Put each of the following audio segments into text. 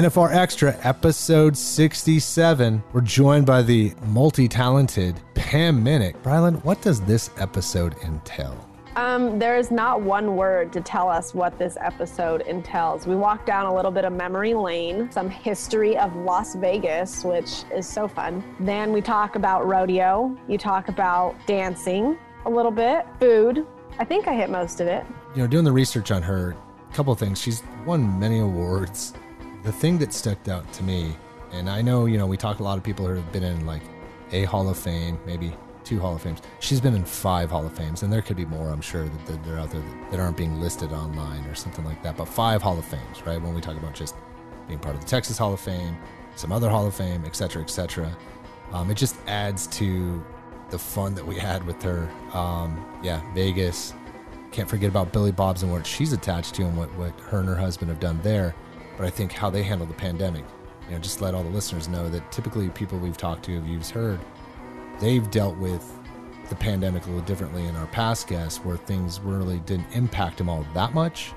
NFR Extra, episode 67. We're joined by the multi talented Pam Minnick. Brylan, what does this episode entail? Um, there is not one word to tell us what this episode entails. We walk down a little bit of memory lane, some history of Las Vegas, which is so fun. Then we talk about rodeo. You talk about dancing a little bit, food. I think I hit most of it. You know, doing the research on her, a couple things. She's won many awards. The thing that stuck out to me, and I know, you know, we talk a lot of people who have been in like a Hall of Fame, maybe two Hall of Fames. She's been in five Hall of Fames, and there could be more, I'm sure, that, that they're out there that, that aren't being listed online or something like that. But five Hall of Fames, right? When we talk about just being part of the Texas Hall of Fame, some other Hall of Fame, et cetera, et cetera. Um, it just adds to the fun that we had with her. Um, yeah, Vegas. Can't forget about Billy Bob's and what she's attached to and what, what her and her husband have done there. But I think how they handled the pandemic, you know, just let all the listeners know that typically people we've talked to, you've heard, they've dealt with the pandemic a little differently in our past guests where things really didn't impact them all that much.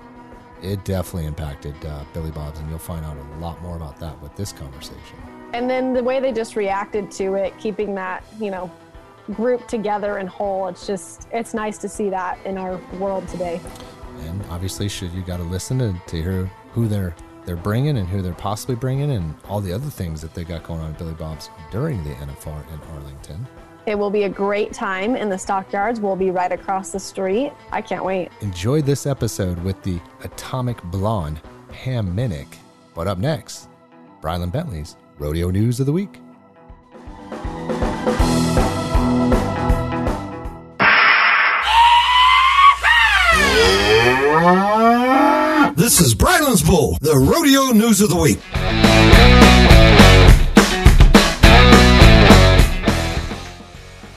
It definitely impacted uh, Billy Bob's, and you'll find out a lot more about that with this conversation. And then the way they just reacted to it, keeping that, you know, group together and whole, it's just, it's nice to see that in our world today. And obviously, should you got to listen to, to hear who they're they're bringing and who they're possibly bringing and all the other things that they got going on at Billy Bob's during the NFR in Arlington. It will be a great time in the stockyards. We'll be right across the street. I can't wait. Enjoy this episode with the Atomic Blonde, Pam Minnick. But up next, Brylan Bentley's Rodeo News of the Week. This is Bull, the rodeo news of the week.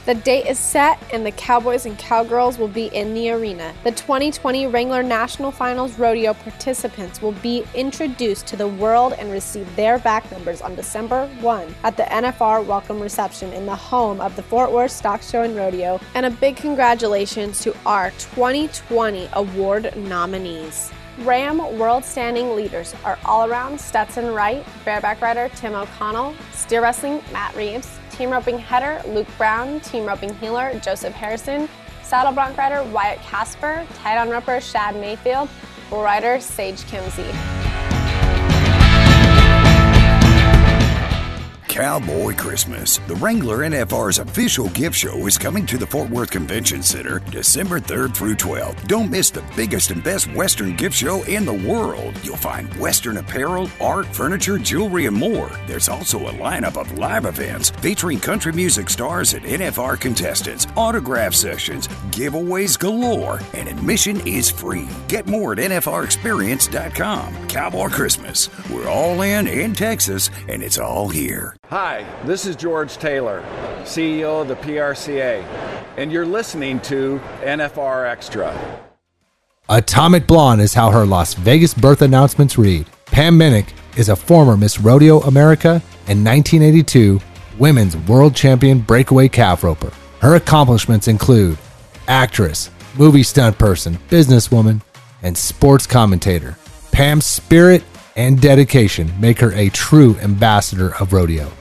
The date is set, and the Cowboys and Cowgirls will be in the arena. The 2020 Wrangler National Finals Rodeo participants will be introduced to the world and receive their back numbers on December 1 at the NFR Welcome Reception in the home of the Fort Worth Stock Show and Rodeo. And a big congratulations to our 2020 award nominees. Ram World Standing leaders are all around Stetson Wright, bareback rider Tim O'Connell, steer wrestling Matt Reeves, team roping header Luke Brown, team roping heeler Joseph Harrison, saddle bronc rider Wyatt Casper, tie-down roper Shad Mayfield, bull rider Sage Kimzey. Cowboy Christmas. The Wrangler NFR's official gift show is coming to the Fort Worth Convention Center December 3rd through 12th. Don't miss the biggest and best Western gift show in the world. You'll find Western apparel, art, furniture, jewelry, and more. There's also a lineup of live events featuring country music stars and NFR contestants, autograph sessions, giveaways galore, and admission is free. Get more at NFRExperience.com. Cowboy Christmas. We're all in in Texas, and it's all here. Hi, this is George Taylor, CEO of the PRCA, and you're listening to NFR Extra. Atomic Blonde is how her Las Vegas birth announcements read. Pam Minnick is a former Miss Rodeo America and 1982 Women's World Champion Breakaway Calf Roper. Her accomplishments include actress, movie stunt person, businesswoman, and sports commentator. Pam's spirit and dedication make her a true ambassador of rodeo.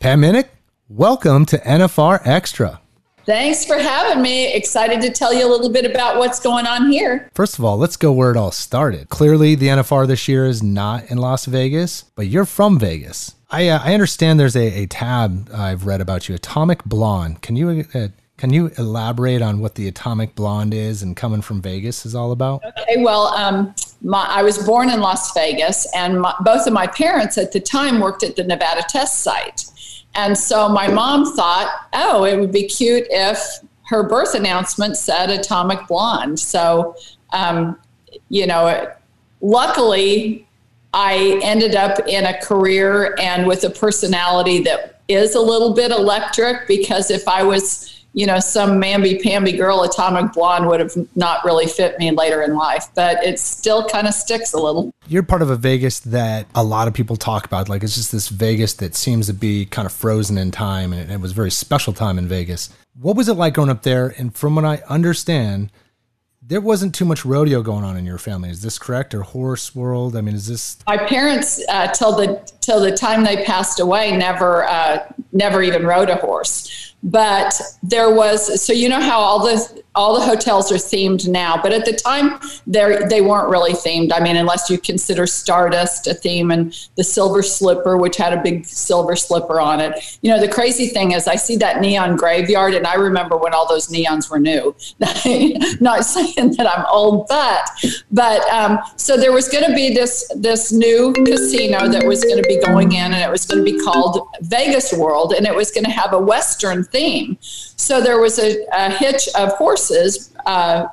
Pam Minnick, welcome to NFR Extra. Thanks for having me. Excited to tell you a little bit about what's going on here. First of all, let's go where it all started. Clearly, the NFR this year is not in Las Vegas, but you're from Vegas. I, uh, I understand there's a, a tab I've read about you, Atomic Blonde. Can you uh, can you elaborate on what the Atomic Blonde is and coming from Vegas is all about? Okay, well, um, my, I was born in Las Vegas, and my, both of my parents at the time worked at the Nevada test site. And so my mom thought, oh, it would be cute if her birth announcement said Atomic Blonde. So, um, you know, luckily, I ended up in a career and with a personality that is a little bit electric because if I was you know, some mamby pamby girl, atomic blonde would have not really fit me later in life, but it still kind of sticks a little. You're part of a Vegas that a lot of people talk about. Like it's just this Vegas that seems to be kind of frozen in time, and it was a very special time in Vegas. What was it like growing up there? And from what I understand, there wasn't too much rodeo going on in your family. Is this correct? Or horse world? I mean, is this? My parents, uh, till the till the time they passed away, never uh, never even rode a horse. But there was so you know how all the all the hotels are themed now but at the time they they weren't really themed. I mean unless you consider stardust a theme and the silver slipper which had a big silver slipper on it. You know the crazy thing is i see that neon graveyard and i remember when all those neons were new. Not saying that i'm old but but um, so there was going to be this this new casino that was going to be going in and it was going to be called vegas world and it was going to have a western theme. So there was a, a hitch of horses, uh,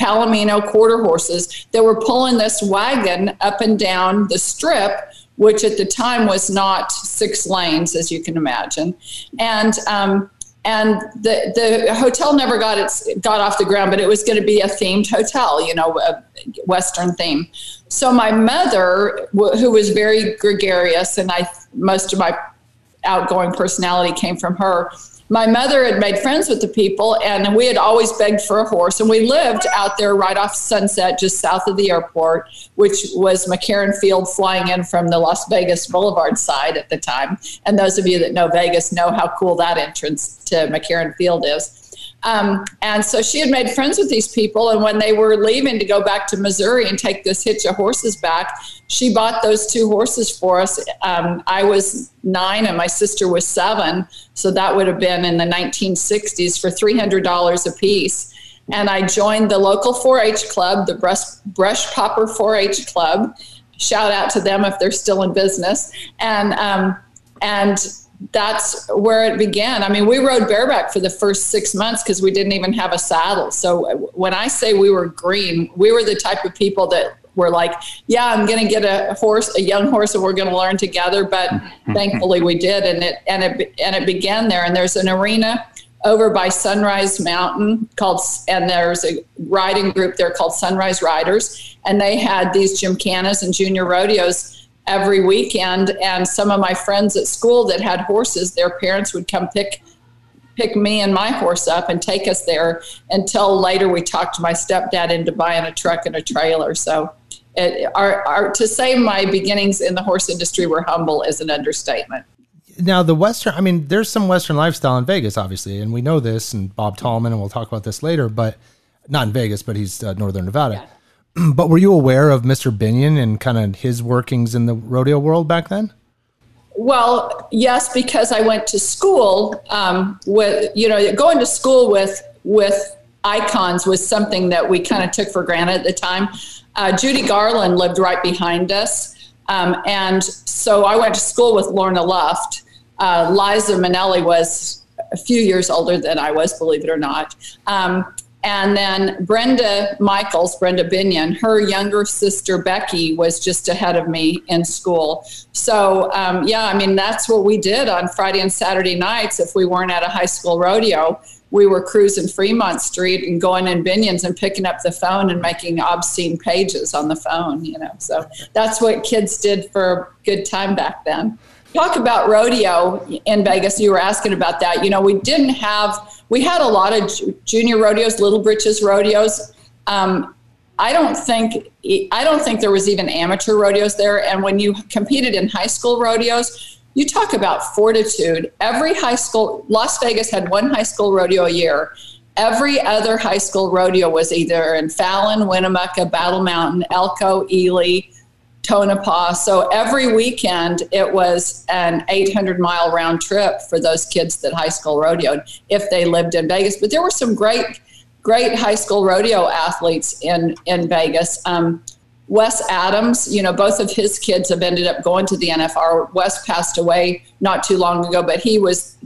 Palomino quarter horses, that were pulling this wagon up and down the strip, which at the time was not six lanes, as you can imagine. And um, and the the hotel never got its got off the ground, but it was going to be a themed hotel, you know, a Western theme. So my mother, who was very gregarious, and I most of my outgoing personality came from her my mother had made friends with the people and we had always begged for a horse and we lived out there right off sunset just south of the airport which was mccarran field flying in from the las vegas boulevard side at the time. And those of you that know vegas know how cool that entrance to mccarran field is um, and so she had made friends with these people. And when they were leaving to go back to Missouri and take this hitch of horses back, she bought those two horses for us. Um, I was nine and my sister was seven. So that would have been in the 1960s for $300 a piece. And I joined the local 4 H club, the Brush, Brush Popper 4 H club. Shout out to them if they're still in business. And, um, and that's where it began. I mean, we rode bareback for the first six months because we didn't even have a saddle. So when I say we were green, we were the type of people that were like, yeah, I'm going to get a horse, a young horse, and we're going to learn together. But thankfully, we did, and it and it and it began there. And there's an arena over by Sunrise Mountain called, and there's a riding group there called Sunrise Riders, and they had these gymkhanas and junior rodeos every weekend. And some of my friends at school that had horses, their parents would come pick pick me and my horse up and take us there until later we talked my stepdad into buying a truck and a trailer. So it, our, our, to say my beginnings in the horse industry were humble is an understatement. Now the Western, I mean, there's some Western lifestyle in Vegas, obviously, and we know this, and Bob Tallman, and we'll talk about this later, but not in Vegas, but he's uh, Northern Nevada. Yeah but were you aware of Mr. Binion and kind of his workings in the rodeo world back then? Well, yes, because I went to school um, with, you know, going to school with with icons was something that we kind of took for granted at the time. Uh, Judy Garland lived right behind us, um, and so I went to school with Lorna Luft. Uh, Liza Minnelli was a few years older than I was, believe it or not. Um, and then Brenda Michaels, Brenda Binion, her younger sister Becky was just ahead of me in school. So, um, yeah, I mean, that's what we did on Friday and Saturday nights if we weren't at a high school rodeo. We were cruising Fremont Street and going in Binion's and picking up the phone and making obscene pages on the phone, you know. So that's what kids did for a good time back then. Talk about rodeo in Vegas. You were asking about that. You know, we didn't have we had a lot of junior rodeos, little britches rodeos. Um, I don't think I don't think there was even amateur rodeos there. And when you competed in high school rodeos, you talk about fortitude. Every high school, Las Vegas had one high school rodeo a year. Every other high school rodeo was either in Fallon, Winnemucca, Battle Mountain, Elko, Ely, Tonopah. So every weekend it was an 800 mile round trip for those kids that high school rodeoed if they lived in Vegas. But there were some great, great high school rodeo athletes in in Vegas. Um, Wes Adams, you know, both of his kids have ended up going to the NFR. Wes passed away not too long ago, but he was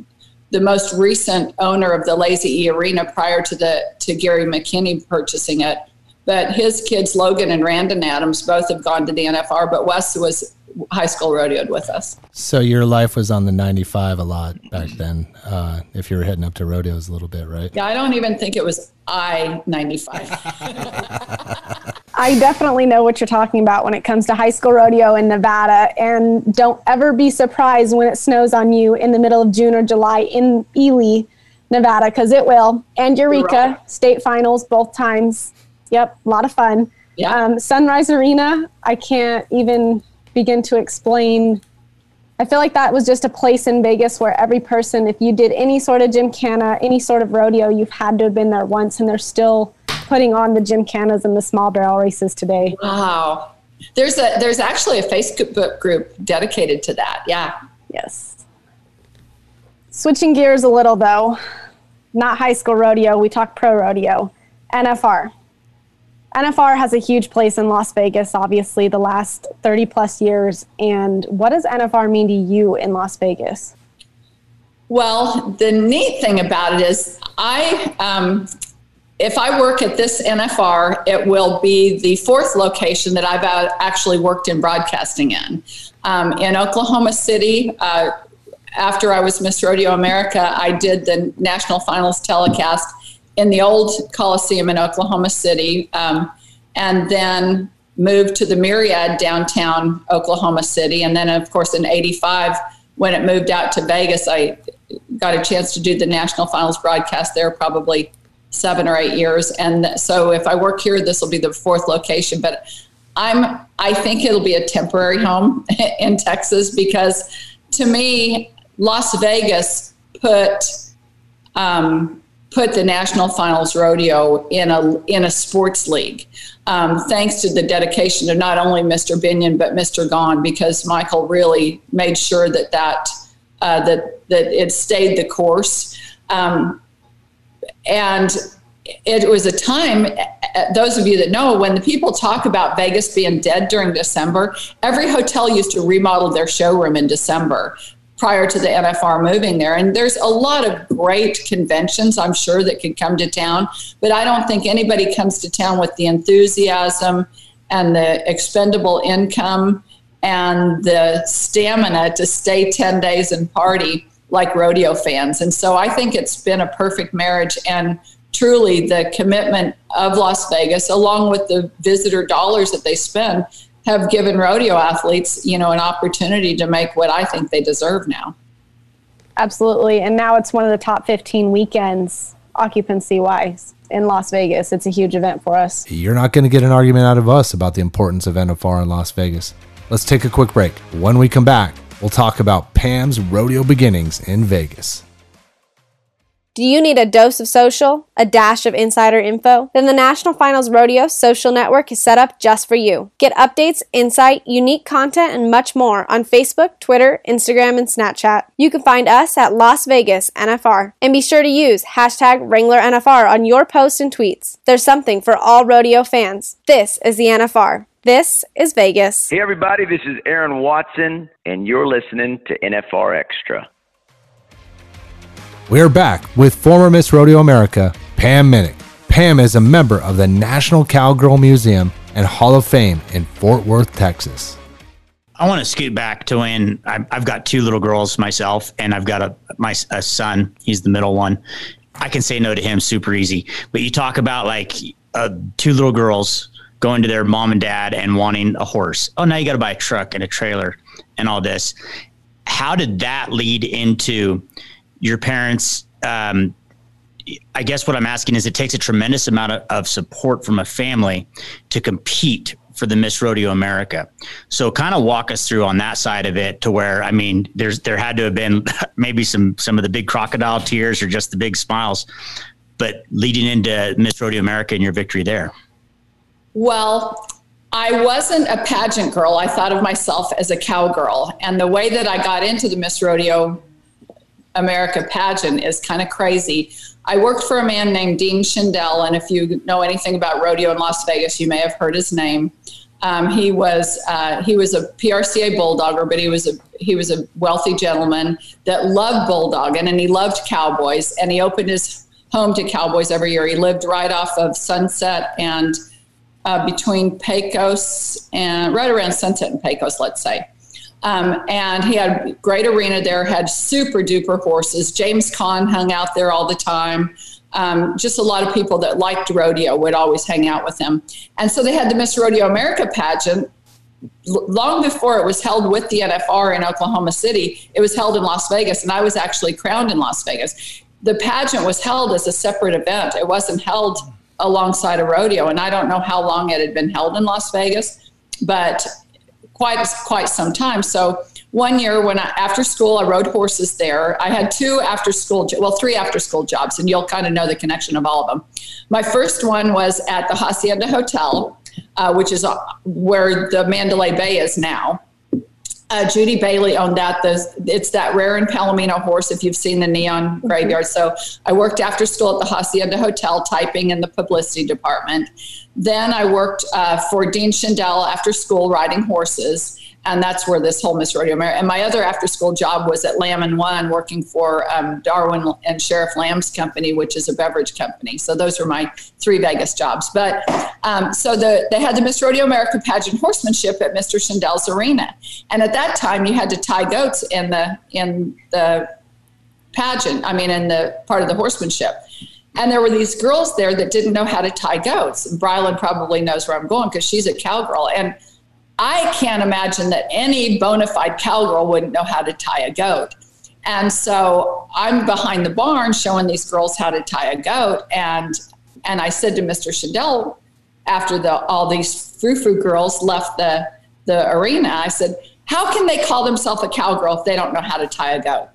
the most recent owner of the Lazy E Arena prior to the to Gary McKinney purchasing it. But his kids, Logan and Randon Adams, both have gone to the NFR. But Wes was high school rodeoed with us. So your life was on the 95 a lot back then, uh, if you were heading up to rodeos a little bit, right? Yeah, I don't even think it was I 95. I definitely know what you're talking about when it comes to high school rodeo in Nevada. And don't ever be surprised when it snows on you in the middle of June or July in Ely, Nevada, because it will. And Eureka, right. state finals both times. Yep, a lot of fun. Yeah. Um, Sunrise Arena, I can't even begin to explain. I feel like that was just a place in Vegas where every person, if you did any sort of gymkhana, any sort of rodeo, you've had to have been there once, and they're still putting on the gymkhanas and the small barrel races today. Wow. There's a there's actually a Facebook group dedicated to that. Yeah. Yes. Switching gears a little though, not high school rodeo, we talk pro rodeo. NFR. NFR has a huge place in Las Vegas, obviously, the last 30 plus years. And what does NFR mean to you in Las Vegas? Well, the neat thing about it is, I, um, if I work at this NFR, it will be the fourth location that I've actually worked in broadcasting in. Um, in Oklahoma City, uh, after I was Miss Rodeo America, I did the national finals telecast in the old Coliseum in Oklahoma City, um, and then moved to the Myriad downtown Oklahoma City. And then, of course, in 85, when it moved out to Vegas, I got a chance to do the national finals broadcast there probably seven or eight years. And so if I work here, this will be the fourth location. But I'm I think it'll be a temporary home in Texas because to me, Las Vegas put um, put the National Finals Rodeo in a in a sports league, um, thanks to the dedication of not only Mr. Binion but Mr. Gaughan, because Michael really made sure that that uh, that that it stayed the course, um, and it was a time. Those of you that know, when the people talk about Vegas being dead during December, every hotel used to remodel their showroom in December prior to the NFR moving there. And there's a lot of great conventions, I'm sure, that could come to town, but I don't think anybody comes to town with the enthusiasm and the expendable income and the stamina to stay 10 days and party like rodeo fans. And so I think it's been a perfect marriage. And truly, the commitment of Las Vegas, along with the visitor dollars that they spend, have given rodeo athletes, you know, an opportunity to make what I think they deserve now. Absolutely. And now it's one of the top 15 weekends occupancy wise in Las Vegas. It's a huge event for us. You're not going to get an argument out of us about the importance of NFR in Las Vegas. Let's take a quick break. When we come back, we'll talk about Pam's rodeo beginnings in Vegas. Do you need a dose of social, a dash of insider info? Then the National Finals Rodeo Social Network is set up just for you. Get updates, insight, unique content, and much more on Facebook, Twitter, Instagram, and Snapchat. You can find us at Las Vegas NFR. And be sure to use hashtag Wrangler NFR on your posts and tweets. There's something for all rodeo fans. This is the NFR. This is Vegas. Hey, everybody, this is Aaron Watson, and you're listening to NFR Extra. We're back with former Miss Rodeo America, Pam Minnick. Pam is a member of the National Cowgirl Museum and Hall of Fame in Fort Worth, Texas. I want to scoot back to when I've got two little girls myself, and I've got a my a son. He's the middle one. I can say no to him super easy. But you talk about like uh, two little girls going to their mom and dad and wanting a horse. Oh, now you got to buy a truck and a trailer and all this. How did that lead into your parents um, I guess what I'm asking is it takes a tremendous amount of, of, support from a family to compete for the Miss Rodeo America. So kind of walk us through on that side of it to where I mean there's there had to have been maybe some some of the big crocodile tears or just the big smiles but leading into Miss Rodeo America and your victory there. Well, I wasn't a pageant girl. I thought of myself as a cowgirl. And the way that I got into the Miss Rodeo America pageant is kind of crazy. I worked for a man named Dean Schindel, and if you know anything about rodeo in Las Vegas, you may have heard his name. Um, he was uh, he was a PRCA bulldogger, but he was a he was a wealthy gentleman that loved bulldogging and he loved cowboys. And he opened his home to cowboys every year. He lived right off of Sunset and uh, between Pecos and right around Sunset and Pecos, let's say. Um, and he had great arena there, had super duper horses. James Caan hung out there all the time. Um, just a lot of people that liked rodeo would always hang out with him. And so they had the Miss Rodeo America pageant. Long before it was held with the NFR in Oklahoma City, it was held in Las Vegas, and I was actually crowned in Las Vegas. The pageant was held as a separate event. It wasn't held alongside a rodeo, and I don't know how long it had been held in Las Vegas, but quite quite some time. So one year when I, after school I rode horses there. I had two after school, well, three after school jobs, and you'll kind of know the connection of all of them. My first one was at the Hacienda Hotel, uh, which is uh, where the Mandalay Bay is now. Uh, Judy Bayley owned that. The, it's that rare and Palomino horse, if you've seen the neon graveyard. So I worked after school at the Hacienda Hotel, typing in the publicity department. Then I worked uh, for Dean Shindell after school, riding horses and that's where this whole Miss Rodeo America. And my other after school job was at Lamb and One, working for um, Darwin and Sheriff Lamb's company, which is a beverage company. So those were my three Vegas jobs. But um, so the, they had the Miss Rodeo America pageant horsemanship at Mr. Shindell's arena, and at that time you had to tie goats in the in the pageant. I mean, in the part of the horsemanship. And there were these girls there that didn't know how to tie goats. And Brylan probably knows where I'm going because she's a cowgirl. And I can't imagine that any bona fide cowgirl wouldn't know how to tie a goat. And so I'm behind the barn showing these girls how to tie a goat. And and I said to Mr. Shindell after the all these frou-frou girls left the the arena, I said, How can they call themselves a cowgirl if they don't know how to tie a goat?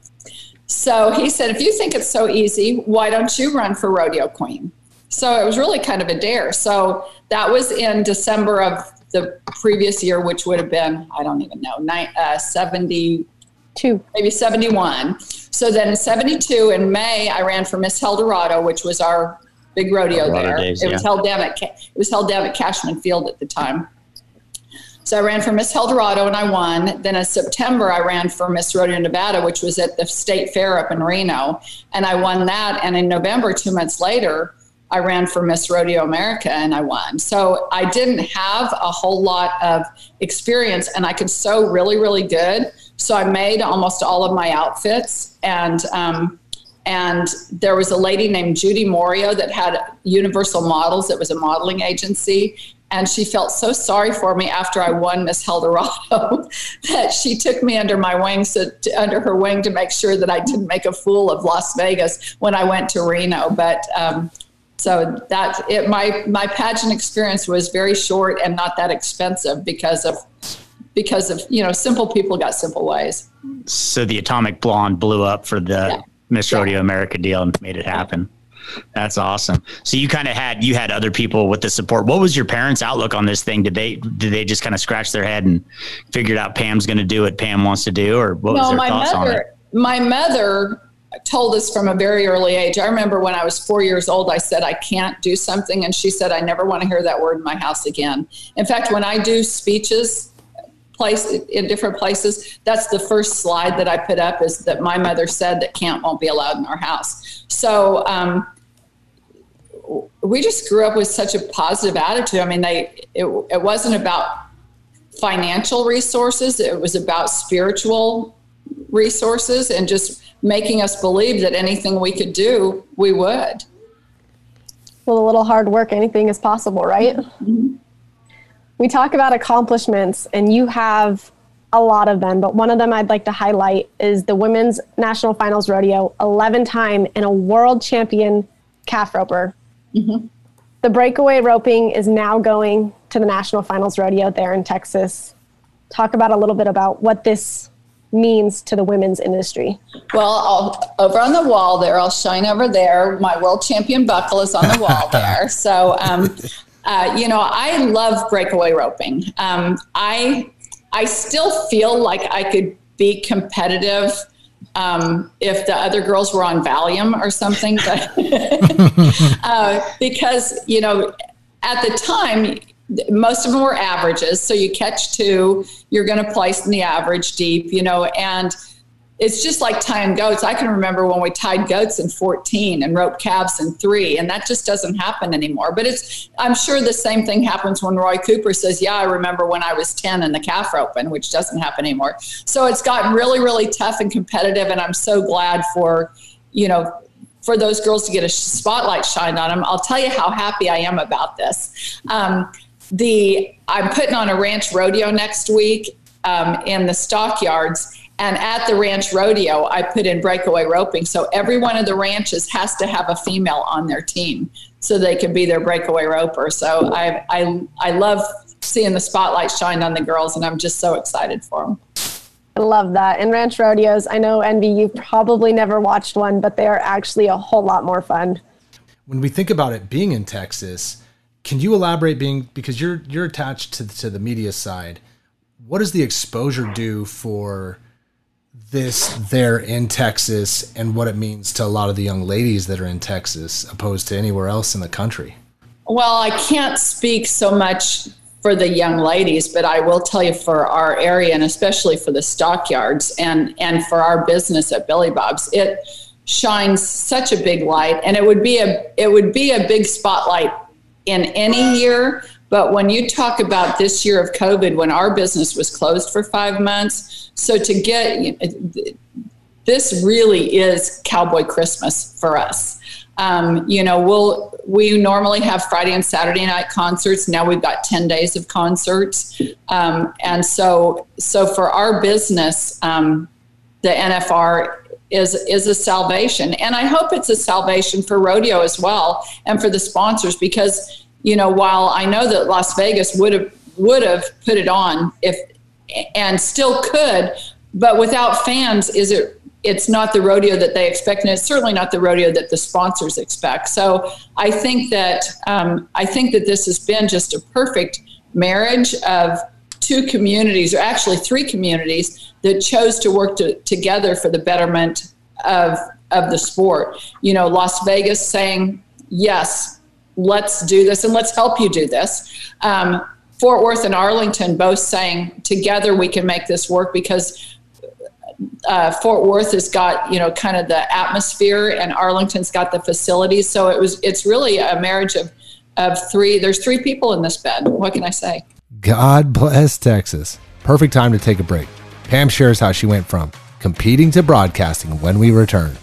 So he said, If you think it's so easy, why don't you run for rodeo queen? So it was really kind of a dare. So that was in December of the previous year, which would have been, I don't even know, nine, uh, 72, maybe 71. So then in 72, in May, I ran for Miss Eldorado, which was our big rodeo Eldorado there. Days, it, yeah. was held down at, it was held down at Cashman Field at the time. So I ran for Miss Eldorado and I won. Then in September, I ran for Miss Rodeo Nevada, which was at the state fair up in Reno. And I won that. And in November, two months later, I ran for Miss Rodeo America and I won. So I didn't have a whole lot of experience and I could sew really, really good. So I made almost all of my outfits and, um, and there was a lady named Judy Morio that had Universal Models. It was a modeling agency. And she felt so sorry for me after I won Miss Eldorado that she took me under my wing, so to, under her wing, to make sure that I didn't make a fool of Las Vegas when I went to Reno. But um, so that it my my pageant experience was very short and not that expensive because of because of you know simple people got simple ways. So the atomic blonde blew up for the yeah. miss rodeo yeah. america deal and made it happen. That's awesome. So you kind of had you had other people with the support. What was your parents outlook on this thing? Did they did they just kind of scratch their head and figured out pam's going to do what pam wants to do or what no, was their my thoughts mother, on it? my mother told us from a very early age. I remember when I was four years old, I said, I can't do something. And she said, I never want to hear that word in my house again. In fact, when I do speeches, place in different places that's the first slide that i put up is that my mother said that can't won't be allowed in our house so um, we just grew up with such a positive attitude i mean they it, it wasn't about financial resources it was about spiritual resources and just making us believe that anything we could do, we would. With a little hard work, anything is possible, right? Mm-hmm. We talk about accomplishments, and you have a lot of them, but one of them I'd like to highlight is the Women's National Finals Rodeo, 11 time and a world champion calf roper. Mm-hmm. The breakaway roping is now going to the National Finals Rodeo there in Texas. Talk about a little bit about what this means to the women's industry? Well, I'll, over on the wall there, I'll shine over there. My world champion buckle is on the wall there. So, um, uh, you know, I love breakaway roping. Um, I I still feel like I could be competitive um, if the other girls were on Valium or something, but uh, because you know, at the time most of them were averages. So you catch two, you're going to place in the average deep, you know, and it's just like tying goats. I can remember when we tied goats in 14 and roped calves in three, and that just doesn't happen anymore. But it's, I'm sure the same thing happens when Roy Cooper says, Yeah, I remember when I was 10 in the calf roping, which doesn't happen anymore. So it's gotten really, really tough and competitive. And I'm so glad for, you know, for those girls to get a spotlight shined on them. I'll tell you how happy I am about this. Um, the I'm putting on a ranch rodeo next week um, in the stockyards and at the ranch rodeo, I put in breakaway roping. So every one of the ranches has to have a female on their team so they can be their breakaway roper. So I, I, I love seeing the spotlight shine on the girls, and I'm just so excited for them. I love that. And ranch rodeos, I know, Envy, you've probably never watched one, but they are actually a whole lot more fun. When we think about it being in Texas, can you elaborate being because you're you're attached to to the media side? What does the exposure do for this there in Texas and what it means to a lot of the young ladies that are in Texas opposed to anywhere else in the country? Well, I can't speak so much for the young ladies, but I will tell you for our area and especially for the stockyards and and for our business at Billy Bob's, it shines such a big light and it would be a it would be a big spotlight in any year, but when you talk about this year of COVID, when our business was closed for five months, so to get this really is Cowboy Christmas for us. Um, you know, we'll we normally have Friday and Saturday night concerts. Now we've got ten days of concerts, um, and so so for our business, um, the NFR is is a salvation, and I hope it's a salvation for rodeo as well, and for the sponsors because you know while I know that Las Vegas would have would have put it on if and still could, but without fans, is it it's not the rodeo that they expect, and it's certainly not the rodeo that the sponsors expect. So I think that um, I think that this has been just a perfect marriage of two communities, or actually three communities, that chose to work to, together for the betterment of of the sport. You know, Las Vegas saying yes, let's do this, and let's help you do this. Um, Fort Worth and Arlington both saying together we can make this work because uh, Fort Worth has got you know kind of the atmosphere, and Arlington's got the facilities. So it was it's really a marriage of of three. There's three people in this bed. What can I say? God bless Texas. Perfect time to take a break. Pam shares how she went from competing to broadcasting when we return.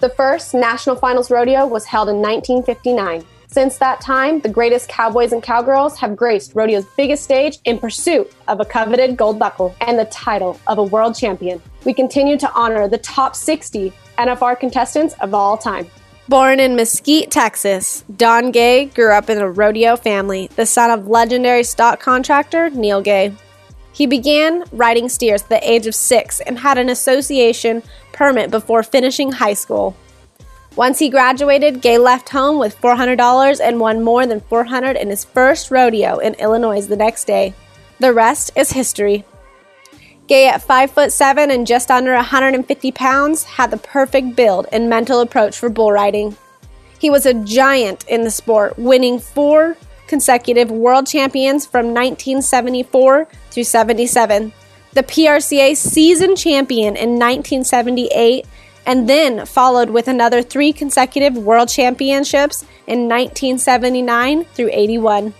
The first National Finals Rodeo was held in 1959. Since that time, the greatest cowboys and cowgirls have graced rodeo's biggest stage in pursuit of a coveted gold buckle and the title of a world champion. We continue to honor the top 60 NFR contestants of all time. Born in Mesquite, Texas, Don Gay grew up in a rodeo family, the son of legendary stock contractor Neil Gay. He began riding steers at the age of six and had an association permit before finishing high school. Once he graduated, Gay left home with $400 and won more than 400 in his first rodeo in Illinois the next day. The rest is history. Gay at 5 foot 7 and just under 150 pounds had the perfect build and mental approach for bull riding. He was a giant in the sport, winning 4 consecutive world champions from 1974 through 77. The PRCA season champion in 1978 and then followed with another three consecutive world championships in 1979 through 81.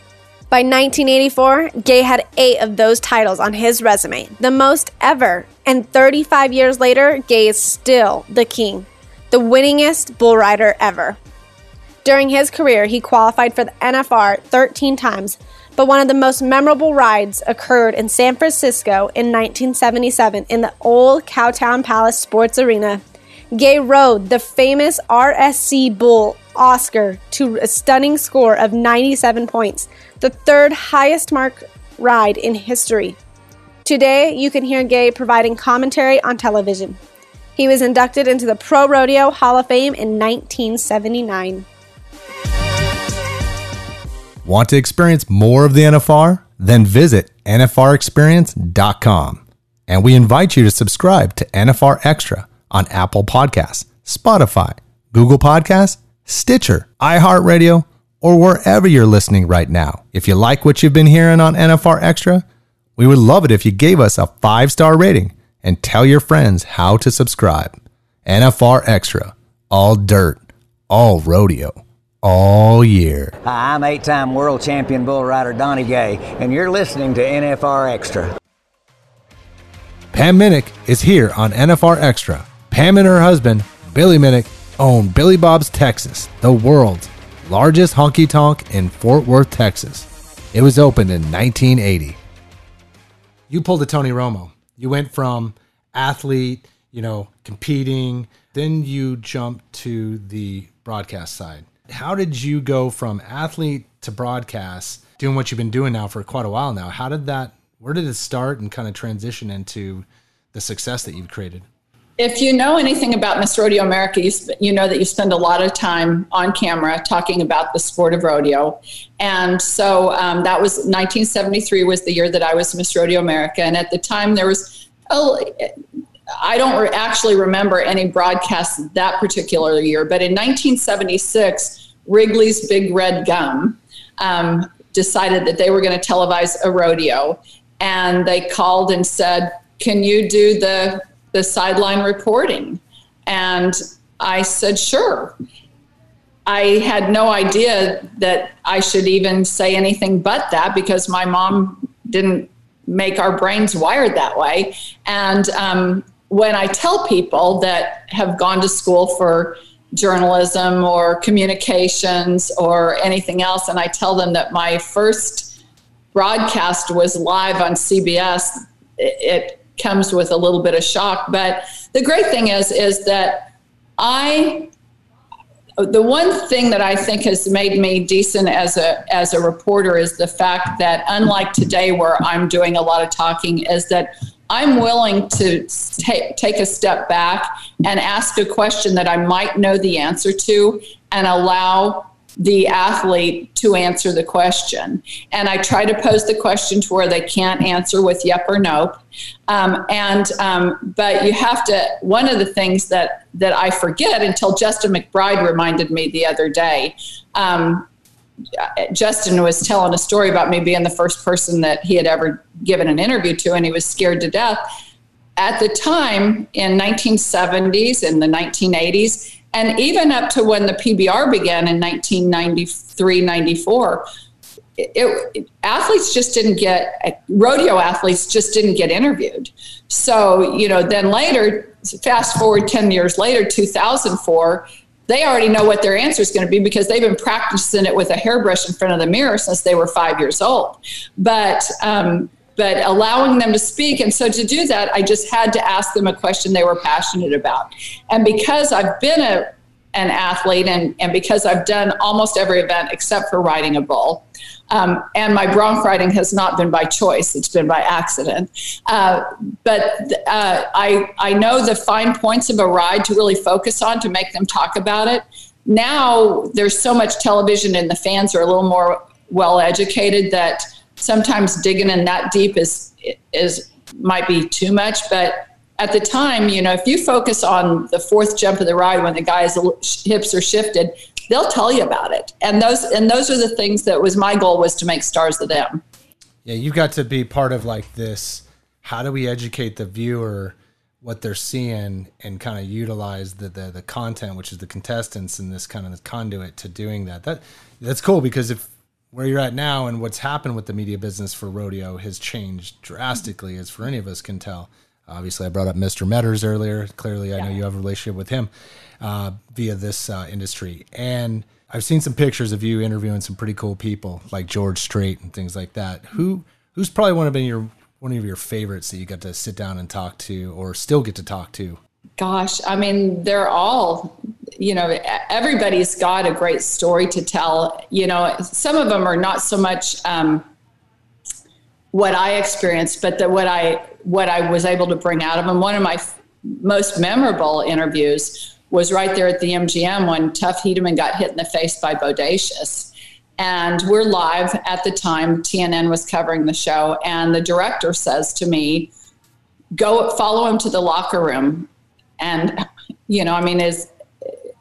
By 1984, Gay had eight of those titles on his resume, the most ever. And 35 years later, Gay is still the king, the winningest bull rider ever. During his career, he qualified for the NFR 13 times, but one of the most memorable rides occurred in San Francisco in 1977 in the old Cowtown Palace Sports Arena. Gay rode the famous RSC Bull Oscar to a stunning score of 97 points, the third highest mark ride in history. Today, you can hear Gay providing commentary on television. He was inducted into the Pro Rodeo Hall of Fame in 1979. Want to experience more of the NFR? Then visit NFRexperience.com. And we invite you to subscribe to NFR Extra on Apple Podcasts, Spotify, Google Podcasts, Stitcher, iHeartRadio, or wherever you're listening right now. If you like what you've been hearing on NFR Extra, we would love it if you gave us a five star rating and tell your friends how to subscribe. NFR Extra, all dirt, all rodeo, all year. Hi, I'm eight time world champion bull rider Donnie Gay, and you're listening to NFR Extra. Pam Minnick is here on NFR Extra. Pam and her husband, Billy Minnick, own Billy Bob's Texas, the world's largest honky tonk in Fort Worth, Texas. It was opened in 1980. You pulled a Tony Romo. You went from athlete, you know, competing, then you jumped to the broadcast side. How did you go from athlete to broadcast, doing what you've been doing now for quite a while now? How did that, where did it start and kind of transition into the success that you've created? If you know anything about Miss Rodeo America, you, sp- you know that you spend a lot of time on camera talking about the sport of rodeo. And so um, that was 1973 was the year that I was Miss Rodeo America. And at the time there was, oh, I don't re- actually remember any broadcasts that particular year, but in 1976, Wrigley's Big Red Gum um, decided that they were going to televise a rodeo. And they called and said, Can you do the the sideline reporting. And I said, sure. I had no idea that I should even say anything but that because my mom didn't make our brains wired that way. And um, when I tell people that have gone to school for journalism or communications or anything else, and I tell them that my first broadcast was live on CBS, it, comes with a little bit of shock. But the great thing is, is that I, the one thing that I think has made me decent as a as a reporter is the fact that unlike today, where I'm doing a lot of talking, is that I'm willing to take take a step back and ask a question that I might know the answer to, and allow the athlete to answer the question. And I try to pose the question to where they can't answer with yep or nope. Um, and um, but you have to. One of the things that that I forget until Justin McBride reminded me the other day. Um, Justin was telling a story about me being the first person that he had ever given an interview to, and he was scared to death. At the time in 1970s and the 1980s, and even up to when the PBR began in 1993, 94, it, it, athletes just didn't get rodeo athletes just didn't get interviewed. So you know, then later, fast forward ten years later, 2004, they already know what their answer is going to be because they've been practicing it with a hairbrush in front of the mirror since they were five years old. But um, but allowing them to speak. And so to do that, I just had to ask them a question they were passionate about. And because I've been a, an athlete and, and because I've done almost every event except for riding a bull, um, and my bronc riding has not been by choice, it's been by accident. Uh, but uh, I, I know the fine points of a ride to really focus on to make them talk about it. Now there's so much television and the fans are a little more well educated that sometimes digging in that deep is is might be too much but at the time you know if you focus on the fourth jump of the ride when the guy's hips are shifted they'll tell you about it. And those and those are the things that was my goal was to make stars of them. Yeah you've got to be part of like this how do we educate the viewer what they're seeing and kind of utilize the, the the content which is the contestants and this kind of conduit to doing that. That that's cool because if where you're at now and what's happened with the media business for rodeo has changed drastically, as for any of us can tell. Obviously, I brought up Mr. Metters earlier. Clearly, I know you have a relationship with him uh, via this uh, industry. And I've seen some pictures of you interviewing some pretty cool people like George Strait and things like that. Who who's probably one of your one of your favorites that you got to sit down and talk to, or still get to talk to? Gosh, I mean, they're all, you know, everybody's got a great story to tell. You know, some of them are not so much um, what I experienced, but that what I what I was able to bring out of them. One of my f- most memorable interviews was right there at the MGM when Tuff Hedeman got hit in the face by Bodacious. And we're live at the time. TNN was covering the show, and the director says to me, "Go follow him to the locker room." and you know i mean as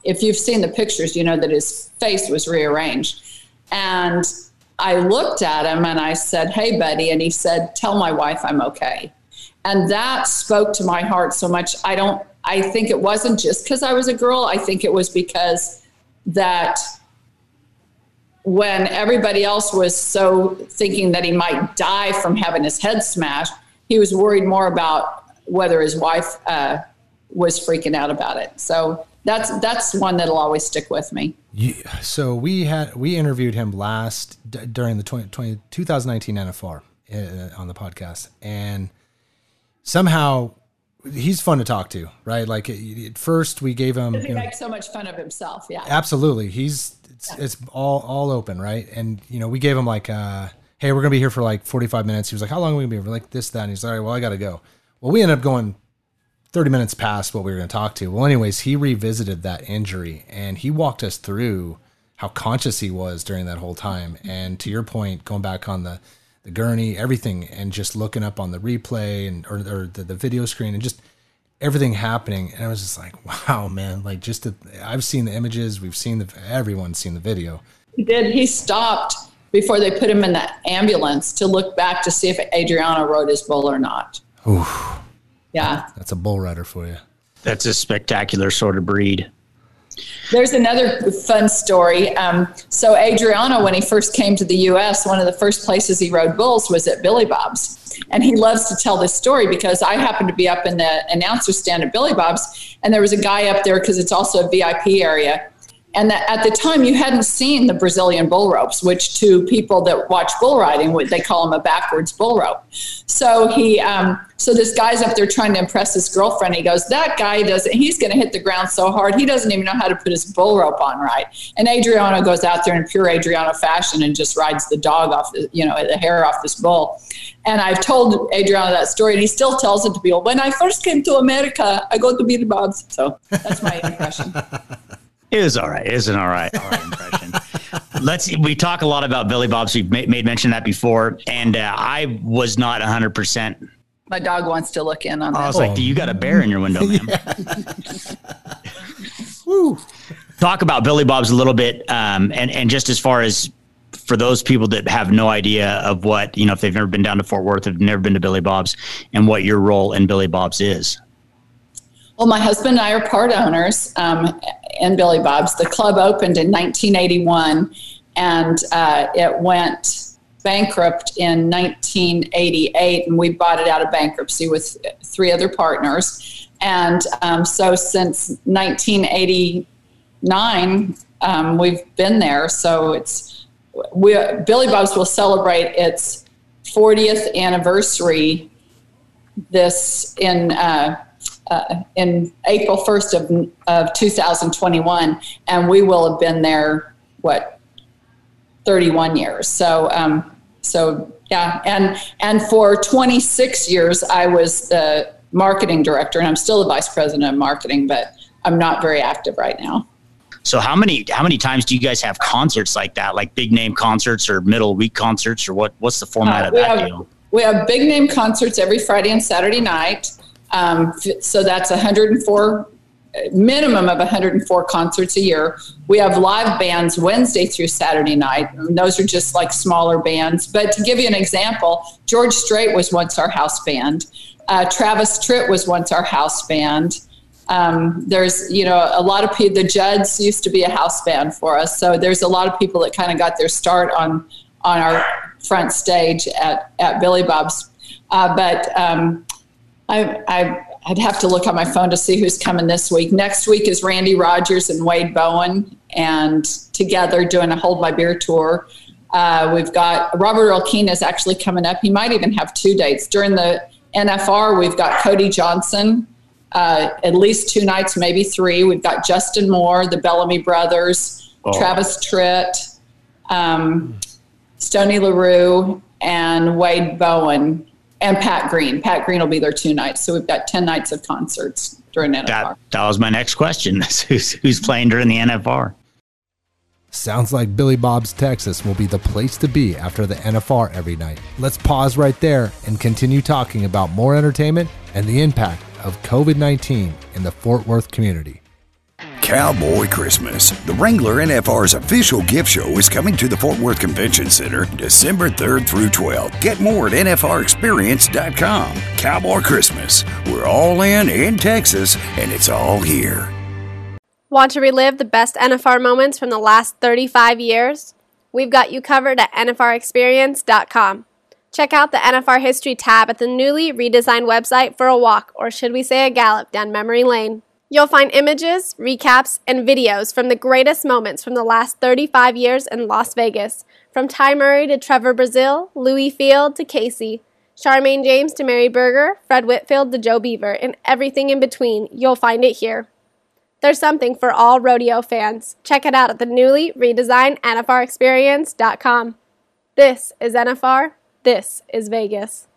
if you've seen the pictures, you know that his face was rearranged. And I looked at him and I said, Hey, buddy. And he said, Tell my wife I'm okay. And that spoke to my heart so much. I don't, I think it wasn't just because I was a girl. I think it was because that when everybody else was so thinking that he might die from having his head smashed, he was worried more about whether his wife uh, was freaking out about it. So that's that's one that'll always stick with me. You, so we had we interviewed him last d- during the 20, 20, 2019 NFR uh, on the podcast, and somehow he's fun to talk to, right? Like at first we gave him. He makes so much fun of himself. Yeah, absolutely. He's it's, yeah. it's all all open, right? And you know we gave him like, uh, hey, we're gonna be here for like 45 minutes. He was like, how long are we gonna be here? We're like this, that, and he's like, all right, well, I gotta go. Well, we ended up going 30 minutes past what we were going to talk to. Well, anyways, he revisited that injury and he walked us through how conscious he was during that whole time. And to your point, going back on the, the gurney, everything, and just looking up on the replay and or, or the, the video screen and just everything happening. And I was just like, wow, man, like just to, I've seen the images, we've seen the, everyone's seen the video. He did. He stopped before they put him in the ambulance to look back to see if Adriano rode his bull or not. Oof. Yeah. That's a bull rider for you. That's a spectacular sort of breed. There's another fun story. Um, so Adriano, when he first came to the U.S., one of the first places he rode bulls was at Billy Bob's, and he loves to tell this story because I happened to be up in the announcer stand at Billy Bob's, and there was a guy up there because it's also a VIP area, and that at the time you hadn't seen the Brazilian bull ropes, which to people that watch bull riding, they call them a backwards bull rope. So he, um, so this guy's up there trying to impress his girlfriend. He goes, that guy doesn't. He's going to hit the ground so hard he doesn't even know how to put his bull rope on right. And Adriano goes out there in pure Adriano fashion and just rides the dog off, the, you know, the hair off this bull. And I've told Adriano that story, and he still tells it to people. When I first came to America, I go to Bob's. So that's my impression. It was all right. It was an all right, all right impression. Let's. We talk a lot about Billy Bob's. We've made, made mention that before, and uh, I was not hundred percent. My dog wants to look in on. That. I was like, "Do you got a bear in your window, ma'am?" Woo. Talk about Billy Bob's a little bit, um, and and just as far as for those people that have no idea of what you know, if they've never been down to Fort Worth, have never been to Billy Bob's, and what your role in Billy Bob's is. Well, my husband and I are part owners um, in Billy Bob's. The club opened in 1981 and uh, it went bankrupt in 1988, and we bought it out of bankruptcy with three other partners. And um, so since 1989, um, we've been there. So it's we, Billy Bob's will celebrate its 40th anniversary this in. Uh, uh, in April 1st of, of 2021, and we will have been there, what, 31 years. So, um, so yeah, and and for 26 years, I was the marketing director, and I'm still the vice president of marketing, but I'm not very active right now. So how many how many times do you guys have concerts like that, like big name concerts or middle week concerts, or what? What's the format uh, of that have, deal? We have big name concerts every Friday and Saturday night. Um, so that's 104 minimum of 104 concerts a year. We have live bands Wednesday through Saturday night. And those are just like smaller bands. But to give you an example, George Strait was once our house band. Uh, Travis Tritt was once our house band. Um, there's, you know, a lot of people, the Judds used to be a house band for us. So there's a lot of people that kind of got their start on, on our front stage at, at Billy Bob's. Uh, but um, I, I, would have to look on my phone to see who's coming this week. Next week is Randy Rogers and Wade Bowen, and together doing a Hold My Beer tour. Uh, we've got Robert Earl Keen is actually coming up. He might even have two dates during the NFR. We've got Cody Johnson, uh, at least two nights, maybe three. We've got Justin Moore, the Bellamy brothers, oh. Travis Tritt, um, Stoney LaRue, and Wade Bowen and Pat Green. Pat Green will be there two nights. So we've got 10 nights of concerts during NFR. That, that was my next question. who's, who's playing during the NFR? Sounds like Billy Bob's Texas will be the place to be after the NFR every night. Let's pause right there and continue talking about more entertainment and the impact of COVID 19 in the Fort Worth community. Cowboy Christmas. The Wrangler NFR's official gift show is coming to the Fort Worth Convention Center December 3rd through 12th. Get more at NFRExperience.com. Cowboy Christmas. We're all in in Texas, and it's all here. Want to relive the best NFR moments from the last 35 years? We've got you covered at NFRExperience.com. Check out the NFR History tab at the newly redesigned website for a walk, or should we say a gallop, down memory lane. You'll find images, recaps, and videos from the greatest moments from the last 35 years in Las Vegas, from Ty Murray to Trevor Brazile, Lewis Feild to Casey, Charmayne James to Mary Burger, Fred Whitfield to Joe Beaver, and everything in between. You'll find it here. There's something for all rodeo fans. Check it out at the newly redesigned NFRExperience.com. This is NFR. This is Vegas.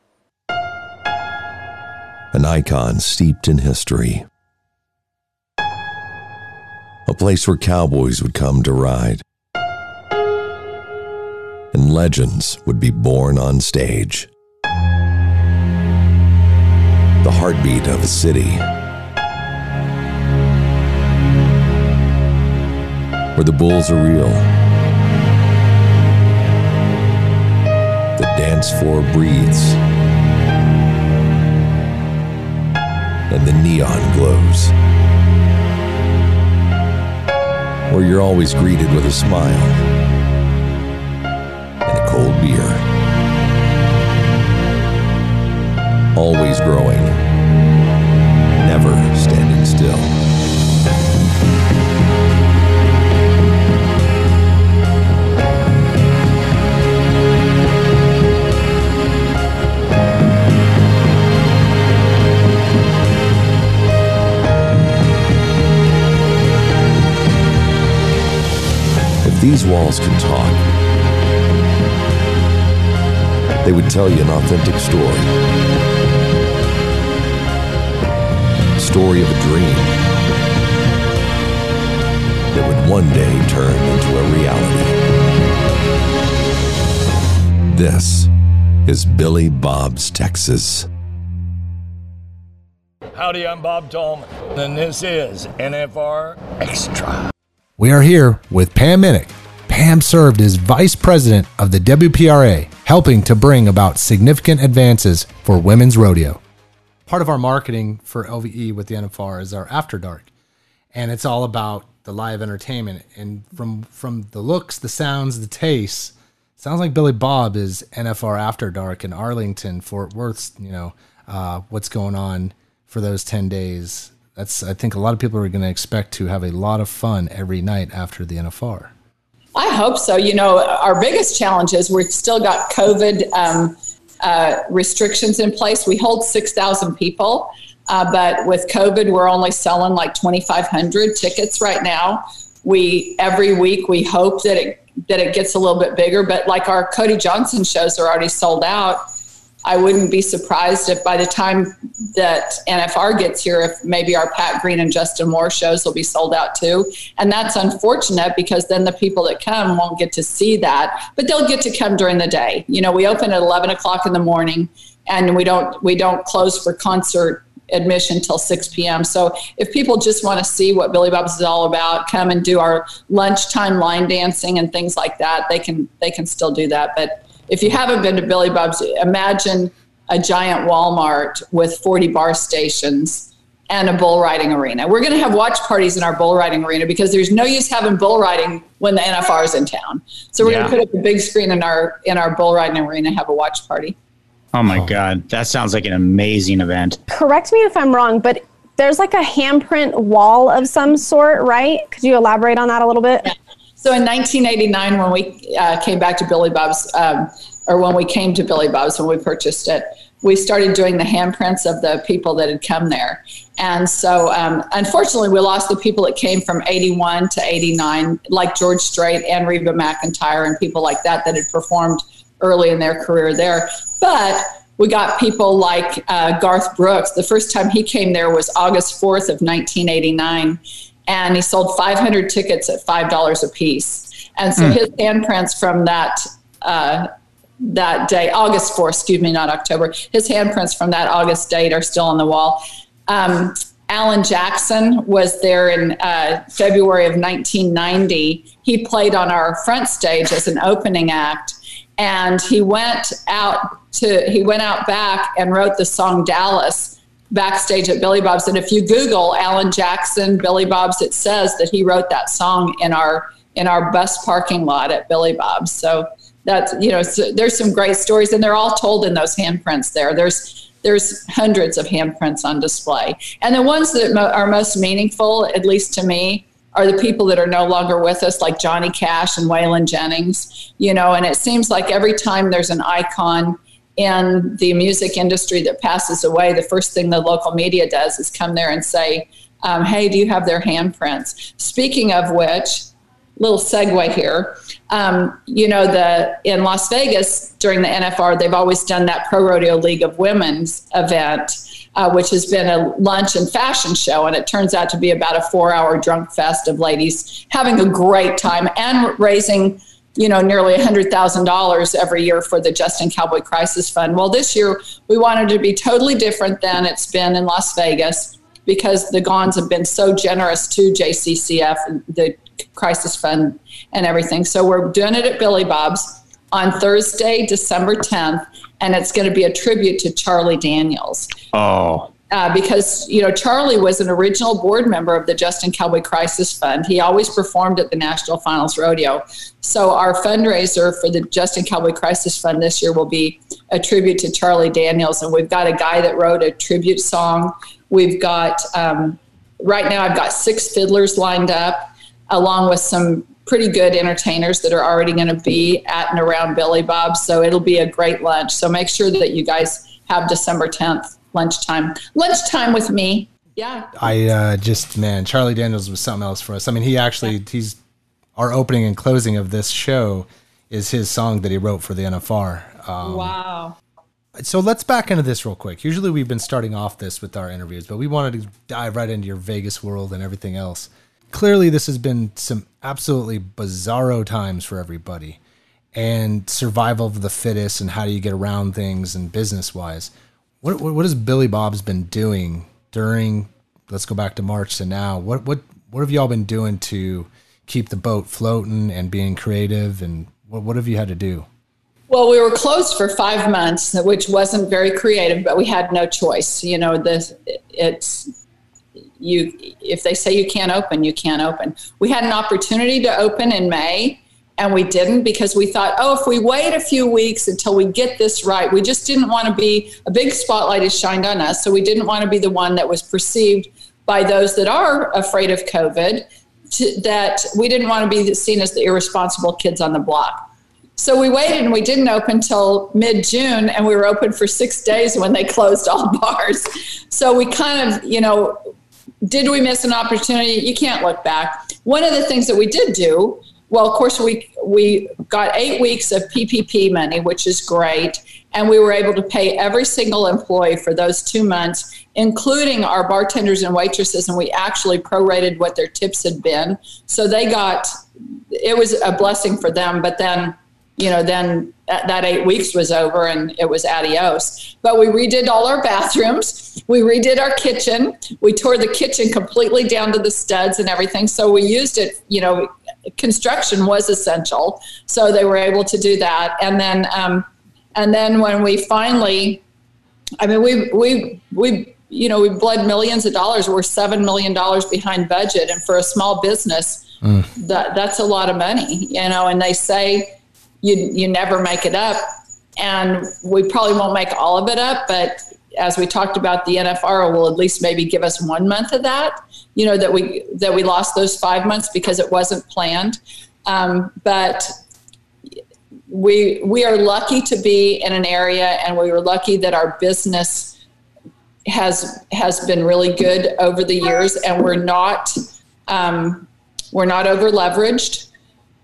An icon steeped in history. A place where cowboys would come to ride. And legends would be born on stage. The heartbeat of a city. Where the bulls are real. The dance floor breathes. And the neon glows. Where you're always greeted with a smile and a cold beer. Always growing, never standing still. These walls can talk, they would tell you an authentic story. Story of a dream that would one day turn into a reality. This is Billy Bob's Texas. Howdy, I'm Bob Tallman, and this is NFR Extra. We are here with Pam Minick. Pam served as vice president of the WPRA, helping to bring about significant advances for women's rodeo. Part of our marketing for LVE with the NFR is our After Dark, and it's all about the live entertainment. And from from the looks, the sounds, the tastes, sounds like Billy Bob is NFR After Dark in Arlington, Fort Worth. You know uh, what's going on for those ten days. That's I think a lot of people are going to expect to have a lot of fun every night after the NFR. I hope so. You know, our biggest challenge is we've still got COVID um, uh, restrictions in place. We hold 6,000 people, uh, but with COVID, we're only selling like 2,500 tickets right now. We every week we hope that it that it gets a little bit bigger, but like our Cody Johnson shows are already sold out. I wouldn't be surprised if by the time that NFR gets here, if maybe our Pat Green and Justin Moore shows will be sold out too. And that's unfortunate because then the people that come won't get to see that, but they'll get to come during the day. You know, we open at 11 o'clock in the morning and we don't, we don't close for concert admission till 6 p.m. So if people just want to see what Billy Bob's is all about, come and do our lunchtime line dancing and things like that. They can, they can still do that. But if you haven't been to Billy Bob's, imagine a giant Walmart with 40 bar stations and a bull riding arena. We're going to have watch parties in our bull riding arena because there's no use having bull riding when the NFR is in town. So we're Yeah. going to put up a big screen in our in our bull riding arena, and have a watch party. Oh my God, that sounds like an amazing event. Correct me if I'm wrong, but there's like a handprint wall of some sort, right? Could you elaborate on that a little bit? So in 1989, when we uh, came back to Billy Bob's, um, or when we came to Billy Bob's when we purchased it, we started doing the handprints of the people that had come there. And so, um, unfortunately, we lost the people that came from 81 to 89, like George Strait and Reba McEntire and people like that that had performed early in their career there. But we got people like uh, Garth Brooks. The first time he came there was August 4th of 1989 and he sold 500 tickets at five dollars a piece. And so Hmm. his handprints from that uh, that day, August 4th, excuse me, not October. His handprints from that August date are still on the wall. Um, Alan Jackson was there in uh, February of 1990. He played on our front stage as an opening act, and he went out to he went out back and wrote the song Dallas backstage at Billy Bob's. And if you Google Alan Jackson, Billy Bob's, it says that he wrote that song in our in our bus parking lot at Billy Bob's. So that's you know so there's some great stories, and they're all told in those handprints. There, there's there's hundreds of handprints on display, and the ones that mo- are most meaningful, at least to me, are the people that are no longer with us, like Johnny Cash and Waylon Jennings. You know, and it seems like every time there's an icon in the music industry that passes away, the first thing the local media does is come there and say, um, "Hey, do you have their handprints?" Speaking of which, little segue here. Um, you know, the in Las Vegas during the NFR, they've always done that Pro Rodeo League of Women's event, uh, which has been a lunch and fashion show, and it turns out to be about a four-hour drunk fest of ladies having a great time and raising. You know, nearly $100,000 every year for the Justin Cowboy Crisis Fund. Well, this year we wanted to be totally different than it's been in Las Vegas because the Gons have been so generous to JCCF, the crisis fund and everything. So we're doing it at Billy Bob's on Thursday, December 10th, and it's going to be a tribute to Charlie Daniels. Oh. Uh, because you know Charlie was an original board member of the Justin Cowboy Crisis Fund. He always performed at the National Finals Rodeo. So our fundraiser for the Justin Cowboy Crisis Fund this year will be a tribute to Charlie Daniels, and we've got a guy that wrote a tribute song. We've got um, right now I've got six fiddlers lined up along with some pretty good entertainers that are already going to be at and around Billy Bob. So it'll be a great lunch. So make sure that you guys have December 10th lunchtime. Lunchtime with me. Yeah. I uh, just man, Charlie Daniels was something else for us. I mean, he actually he's our opening and closing of this show is his song that he wrote for the NFR. Um, wow. So let's back into this real quick. Usually we've been starting off this with our interviews, but we wanted to dive right into your Vegas world and everything else clearly this has been some absolutely bizarro times for everybody and survival of the fittest and how do you get around things and business wise what, what, has billy bob's been doing during let's go back to march to now? What what what have y'all been doing to keep the boat floating and being creative? And what, what have you had to do? Well, we were closed for five months, which wasn't very creative, but we had no choice. You know, the it's you if they say you can't open you can't open. We had an opportunity to open in may and we didn't because we thought oh if we wait a few weeks until we get this right we just didn't want to be a big spotlight is shined on us so we didn't want to be the one that was perceived by those that are afraid of covid to, that we didn't want to be seen as the irresponsible kids on the block so we waited and we didn't open till mid June, and we were open for six days when they closed all bars. So we kind of, you know, did we miss an opportunity? You can't look back. One of the things that we did do, well, of course, we we got eight weeks of PPP money, which is great, and we were able to pay every single employee for those two months, including our bartenders and waitresses, and we actually prorated what their tips had been, so they got. It was a blessing for them, but then you know, then that, that, eight weeks was over and it was adios. But we redid all our bathrooms. We redid our kitchen. We tore the kitchen completely down to the studs and everything. So we used it, you know, construction was essential. So they were able to do that. And then, um, and then when we finally, I mean, we, we, we, you know, we bled millions of dollars. We're $7 million behind budget. And for a small business, mm. that, that's a lot of money, you know, and they say, you you never make it up and we probably won't make all of it up but as we talked about the NFR will at least maybe give us one month of that you know that we that we lost those five months because it wasn't planned um, but we we are lucky to be in an area and we were lucky that our business has has been really good over the years and we're not um, we're not over leveraged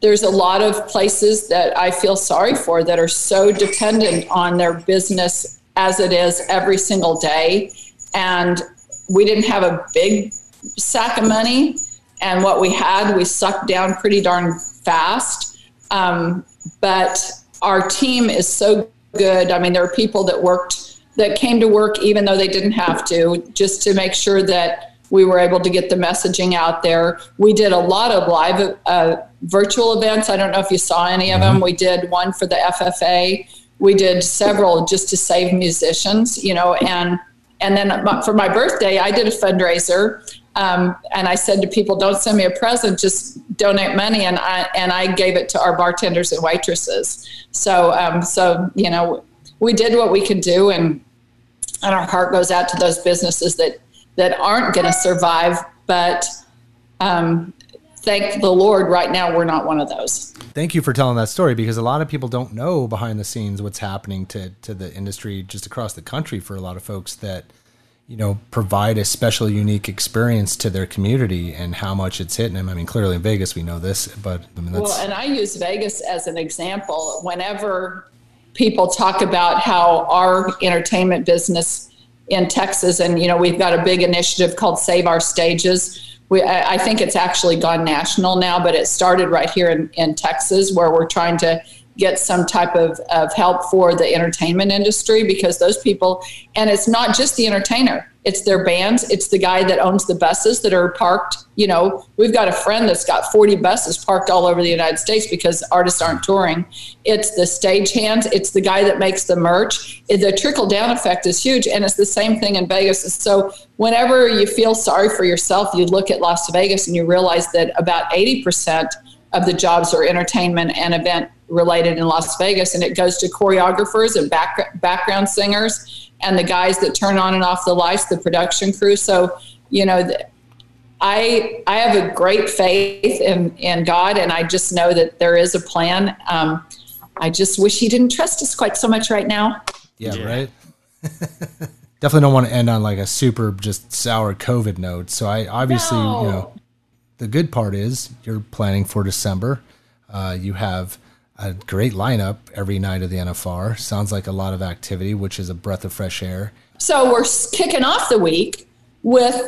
there's a lot of places that I feel sorry for that are so dependent on their business as it is every single day. And we didn't have a big sack of money. And what we had, we sucked down pretty darn fast. Um, but our team is so good. I mean, there are people that worked, that came to work even though they didn't have to, just to make sure that we were able to get the messaging out there. We did a lot of live uh, virtual events. I don't know if you saw any of them. We did one for the FFA. We did several just to save musicians, you know, and and then for my birthday, I did a fundraiser. Um, and I said to people, "Don't send me a present; just donate money." And I and I gave it to our bartenders and waitresses. So, um, so you know, we did what we could do, and and our heart goes out to those businesses that that aren't going to survive. But um, thank the Lord, right now we're not one of those. Thank you for telling that story because a lot of people don't know behind the scenes what's happening to to the industry just across the country for a lot of folks that you know provide a special unique experience to their community and how much it's hitting them. I mean, clearly in Vegas we know this, but I mean, that's. well, and I use Vegas as an example. Whenever people talk about how our entertainment business in Texas, and you know, we've got a big initiative called Save Our Stages. We, I think it's actually gone national now, but it started right here in, in Texas, where we're trying to get some type of, of help for the entertainment industry because those people, and it's not just the entertainer, it's their bands, it's the guy that owns the buses that are parked. You know, we've got a friend that's got 40 buses parked all over the United States because artists aren't touring. It's the stage hands, it's the guy that makes the merch. The trickle down effect is huge, and it's the same thing in Vegas. So, whenever you feel sorry for yourself, you look at Las Vegas and you realize that about 80% of the jobs are entertainment and event related in Las Vegas, and it goes to choreographers and back, background singers and the guys that turn on and off the lights, the production crew. So, you know, I I have a great faith in in God, and I just know that there is a plan. Um, I just wish He didn't trust us quite so much right now. Yeah, yeah. right. Definitely don't want to end on like a super just sour COVID note. So I obviously, no. you know, the good part is you're planning for December. Uh, you have a great lineup every night of the NFR. Sounds like a lot of activity, which is a breath of fresh air. So we're kicking off the week with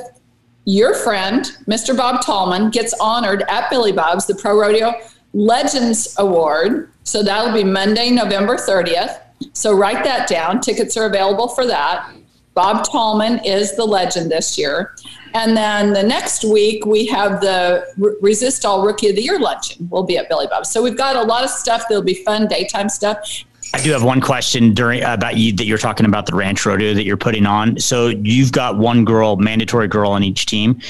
your friend, Mr. Bob Tallman, gets honored at Billy Bob's, the Pro Rodeo Legends Award. So that'll be Monday, November 30th. So write that down. Tickets are available for that. Bob Tallman is the legend this year. And then the next week, we have the Resistol Rookie of the Year luncheon. We'll be at Billy Bob's. So we've got a lot of stuff that'll be fun, daytime stuff. I do have one question during about you that you're talking about the ranch rodeo that you're putting on. So you've got one girl, mandatory girl on each team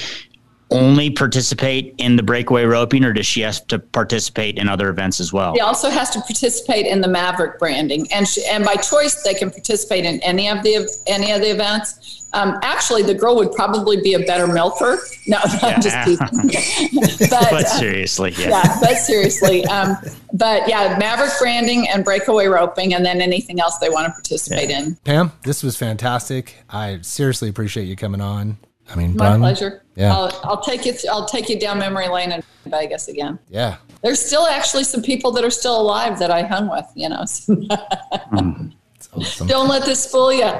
only participate in the breakaway roping or does she have to participate in other events as well? She also has to participate in the Maverick branding and she, and by choice they can participate in any of the any of the events. Um, actually, the girl would probably be a better milker. No, no I'm just teasing. but, but, seriously, yeah. yeah but seriously, um, but yeah, Maverick branding and breakaway roping, and then anything else they want to participate yeah. in. Pam, this was fantastic. I seriously appreciate you coming on. I mean, my Brian, pleasure. Yeah, I'll, I'll, take you. I'll take you down memory lane in Vegas again. Yeah, there's still actually some people that are still alive that I hung with. You know, mm, awesome. don't let this fool you.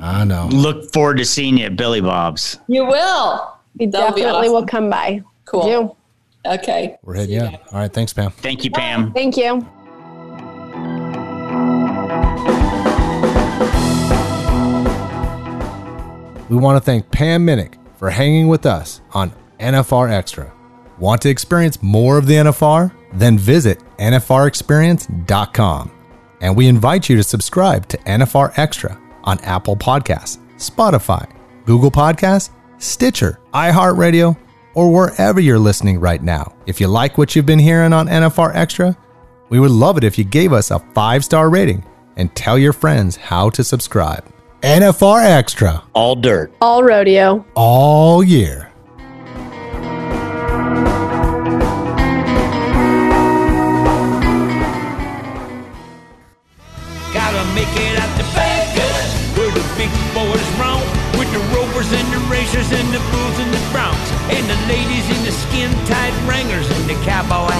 I know. Look forward to seeing you at Billy Bob's. You will. We definitely awesome. will come by. Cool. Okay. We're heading. Yeah. All right. Thanks, Pam. Thank you, Pam. Thank you. We want to thank Pam Minick for hanging with us on NFR Extra. Want to experience more of the NFR? Then visit NFRexperience.com. And we invite you to subscribe to NFR Extra on Apple Podcasts, Spotify, Google Podcasts, Stitcher, iHeartRadio, or wherever you're listening right now. If you like what you've been hearing on NFR Extra, we would love it if you gave us a five star rating and tell your friends how to subscribe. NFR Extra. All dirt. All rodeo. All year. Gotta make it out to Vegas, where the big boys roam, with the rovers and the racers and the bulls and the broncs, and the ladies in the skin tight wranglers and the cowboy